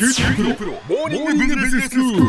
九州大学モーニングビジネススクール。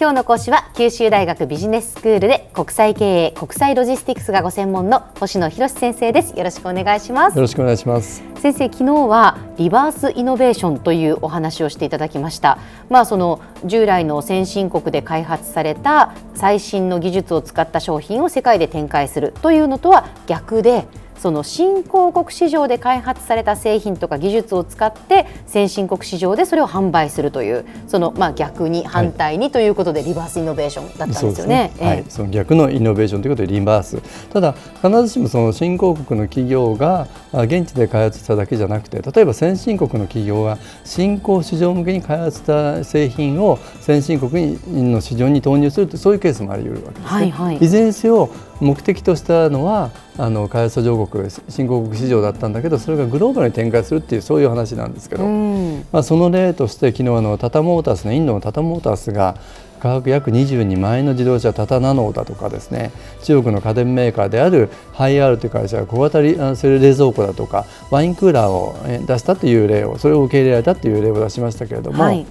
今日の講師は九州大学ビジネススクールで国際経営国際ロジスティクスがご専門の星野博先生ですよろしくお願いしますよろしくお願いします。先生昨日はリバースイノベーションというお話をしていただきましたまあその従来の先進国で開発された最新の技術を使った商品を世界で展開するというのとは逆でその新興国市場で開発された製品とか技術を使って先進国市場でそれを販売するというそのまあ逆に反対にということでリバースイノベーションだったんですよね。はいええ、その逆のイノベーションということでリバース。ただ必ずしもその新興国の企業があ現地で開発しただけじゃなくて、例えば先進国の企業が新興市場向けに開発した製品を先進国の市場に投入するとそういうケースもあり得るわけですね。はいはいいずれにせよ目的としたのはあの開発途上国新興国市場だったんだけどそれがグローバルに展開するっていうそういう話なんですけど、うん。まあ、その例として昨日あのタタモータースのインドのタタモータースが価格約22万円の自動車タタナノだとかですね中国の家電メーカーであるハイアールという会社が小型冷蔵庫だとかワインクーラーをえ出したという例をそれを受け入れられたという例を出しましたけれども、はい。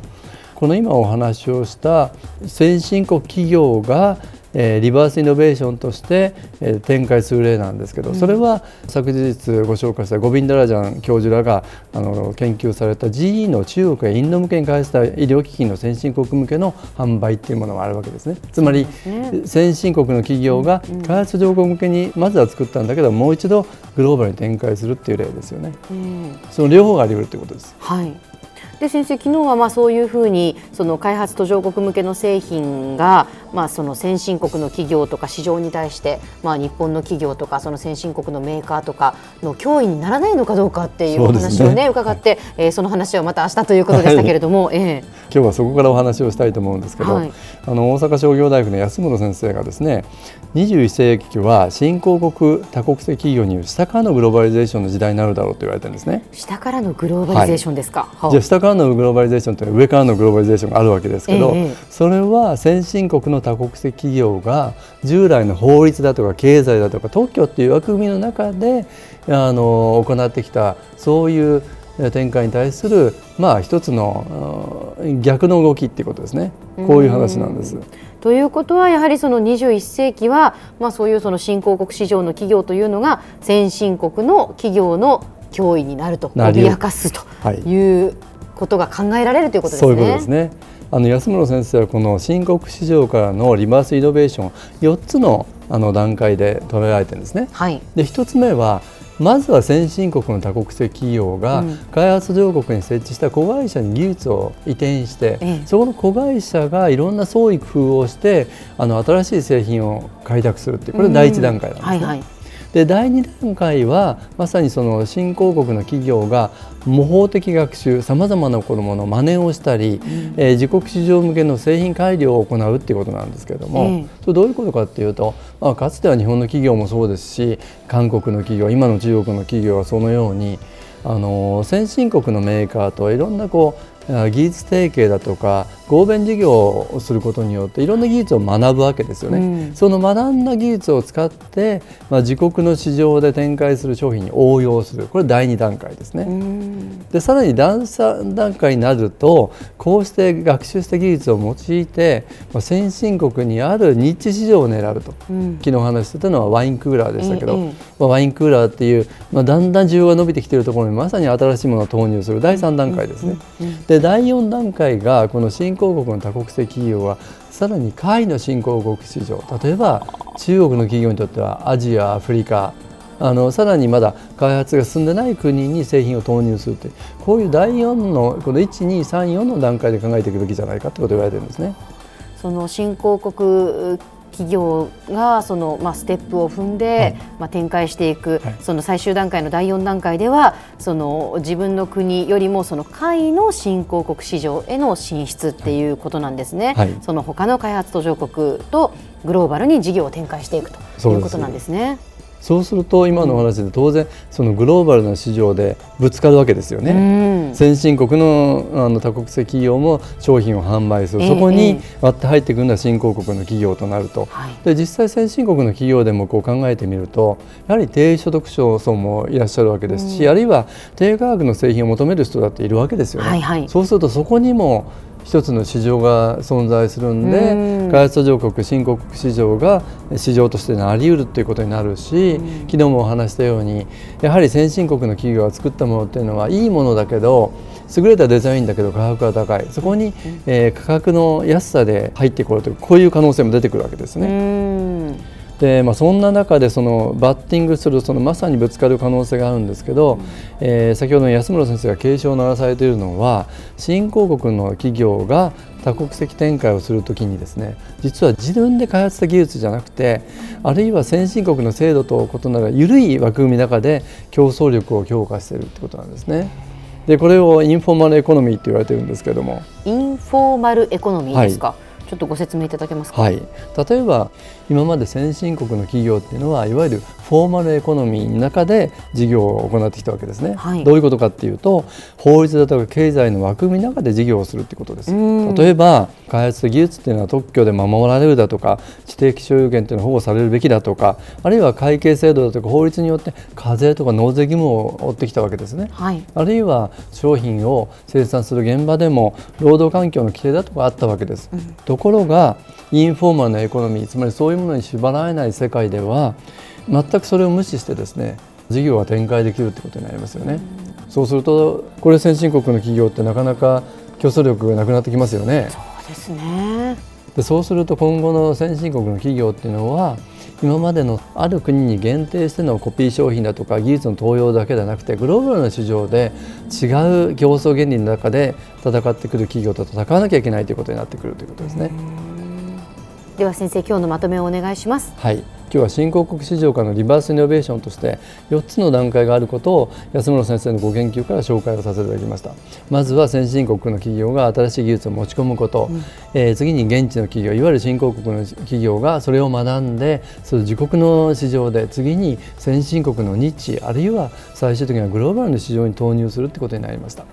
この今お話をした先進国企業がえーリバースイノベーションとして、えー展開する例なんですけど、それは昨日ご紹介したゴビンダラジャン教授らがあの研究された GE の中国やインド向けに開発した医療機器の先進国向けの販売っていうものがあるわけですね。つまり、先進国の企業が開発上国向けにまずは作ったんだけどもう一度グローバルに展開するっていう例ですよね。うんその両方があり得るということです。はい。で先生昨日はまあそういうふうにその開発途上国向けの製品がまあその先進国の企業とか市場に対してまあ日本の企業とかその先進国のメーカーとかの脅威にならないのかどうかっていうお話をね伺って、えーその話はまた明日ということでしたけれども、ええ。今日はそこからお話をしたいと思うんですけど、はい。あの大阪商業大学の安室先生がですね21世紀は新興国多国籍企業による下からのグローバリゼーションの時代になるだろうと言われてるんですね。下からのグローバリゼーションですか？はあ。じゃあ下からのグローバリゼーションというのは上からのグローバリゼーションがあるわけですけど、ええそれは先進国の多国籍企業が従来の法律だとか経済だとか特許っていう枠組みの中であの行ってきたそういうえ展開に対するまあ一つのうん逆の動きっていうことですね。こういう話なんです。ということはやはりその21世紀は、まあ、そういうその新興国市場の企業というのが先進国の企業の脅威になると脅かすとはい。いうことが考えられるということですね。そういうことですね。あの安室先生はこの新興市場からのリバースイノベーション4つのあの段階で捉えられてるんですね。はい、で1つ目はまずは先進国の多国籍企業がうん開発上国に設置した子会社に技術を移転して、ええそこの子会社がいろんな創意工夫をしてあの新しい製品を開拓するっていうこれが第一段階なんですね。はいはいで第2段階はまさにその新興国の企業が模倣的学習さまざまなものの真似をしたり、えー自国市場向けの製品改良を行うっていうことなんですけれども、ええ。それどういうことかっていうと、まあ、かつては日本の企業もそうですし韓国の企業今の中国の企業はそのようにあの先進国のメーカーといろんなこうあ技術提携だとか合弁事業をすることによっていろんな技術を学ぶわけですよね。うんその学んだ技術を使って、まあ、自国の市場で展開する商品に応用するこれ第2段階ですね。うんでさらに第3段階になるとこうして学習した技術を用いて、まあ、先進国にあるニッチ市場を狙うと。うん昨日お話ししてたのはワインクーラーでしたけど、ええまあ、ワインクーラーっていう、まあ、だんだん需要が伸びてきているところにまさに新しいものを投入する第3段階ですね。でで第4段階がこの新興国の多国籍企業はさらに下位の新興国市場例えば中国の企業にとってはアジアアフリカあのさらにまだ開発が進んでない国に製品を投入するというこういう第4のこの1234の段階で考えていくべきじゃないかということを言われてるんですね。その新興国企業がその、まあ、ステップを踏んで、はい。まあ、展開していく、はい。その最終段階の第4段階ではその自分の国よりもその下位の新興国市場への進出っていうことなんですね、はい。その他の開発途上国とグローバルに事業を展開していくということなんですね。そうすると今のお話で当然そのグローバルな市場でぶつかるわけですよね。先進国のあの多国籍企業も商品を販売する、そこに割って入ってくるのは新興国の企業となると、で実際先進国の企業でもこう考えてみるとやはり低所得者層もいらっしゃるわけですし、あるいは低価格の製品を求める人だっているわけですよね。はいはい、そうするとそこにも一つの市場が存在するんで開発途上国新興国市場が市場としてなりうるということになるし昨日もお話したようにやはり先進国の企業が作ったものっていうのはいいものだけど優れたデザインだけど価格が高い。そこに、えー、価格の安さで入ってこようというこういう可能性も出てくるわけですね。でまあ、そんな中でそのバッティングするそのまさにぶつかる可能性があるんですけど、うん、えー、先ほどの安村先生が警鐘を鳴らされているのは新興国の企業が多国籍展開をするときにですね実は自分で開発した技術じゃなくてあるいは先進国の制度と異なる緩い枠組みの中で競争力を強化しているということなんですね。でこれをインフォーマルエコノミーって言われてるんですけれども。インフォーマルエコノミーですか、はいちょっとご説明いただけますか、はい、例えば今まで先進国の企業っていうのはいわゆるフォーマルエコノミーの中で事業を行ってきたわけですね、はい、どういうことかっていうと法律だとか経済の枠組みの中で事業をするってことです。例えば開発技術っていうのは特許で守られるだとか知的所有権っていうのは保護されるべきだとかあるいは会計制度だとか法律によって課税とか納税義務を負ってきたわけですね、はい、あるいは商品を生産する現場でも労働環境の規定だとかあったわけです、うん、ところがインフォーマルなエコノミーつまりそういうものに縛られない世界では全くそれを無視してですね事業が展開できるってことになりますよね。そうするとこれ先進国の企業ってなかなか競争力がなくなってきますよね。そうですねでそうすると今後の先進国の企業っていうのは今までのある国に限定してのコピー商品だとか技術の登用だけではなくてグローバルな市場で違う競争原理の中で戦ってくる企業と戦わなきゃいけないということになってくるということですね。では先生今日のまとめをお願いします。はい今日は新興国市場からのリバースイノベーションとして4つの段階があることを安村先生のご研究から紹介をさせていただきました。まずは先進国の企業が新しい技術を持ち込むこと、うん、えー、次に現地の企業いわゆる新興国の企業がそれを学んでその自国の市場で次に先進国のニッチあるいは最終的にはグローバルの市場に投入するってことになりました。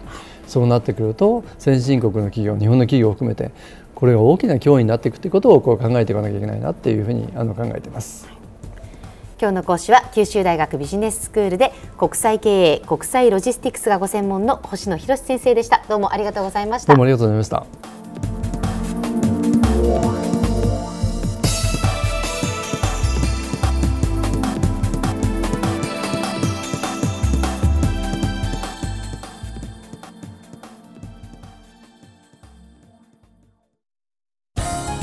そうなってくると先進国の企業日本の企業を含めてこれが大きな脅威になっていくということをこう考えていかなきゃいけないなっていうふうにあの考えています。今日の講師は九州大学ビジネススクールで国際経営国際ロジスティクスがご専門の星野博先生でした。どうもありがとうございました。どうもありがとうございました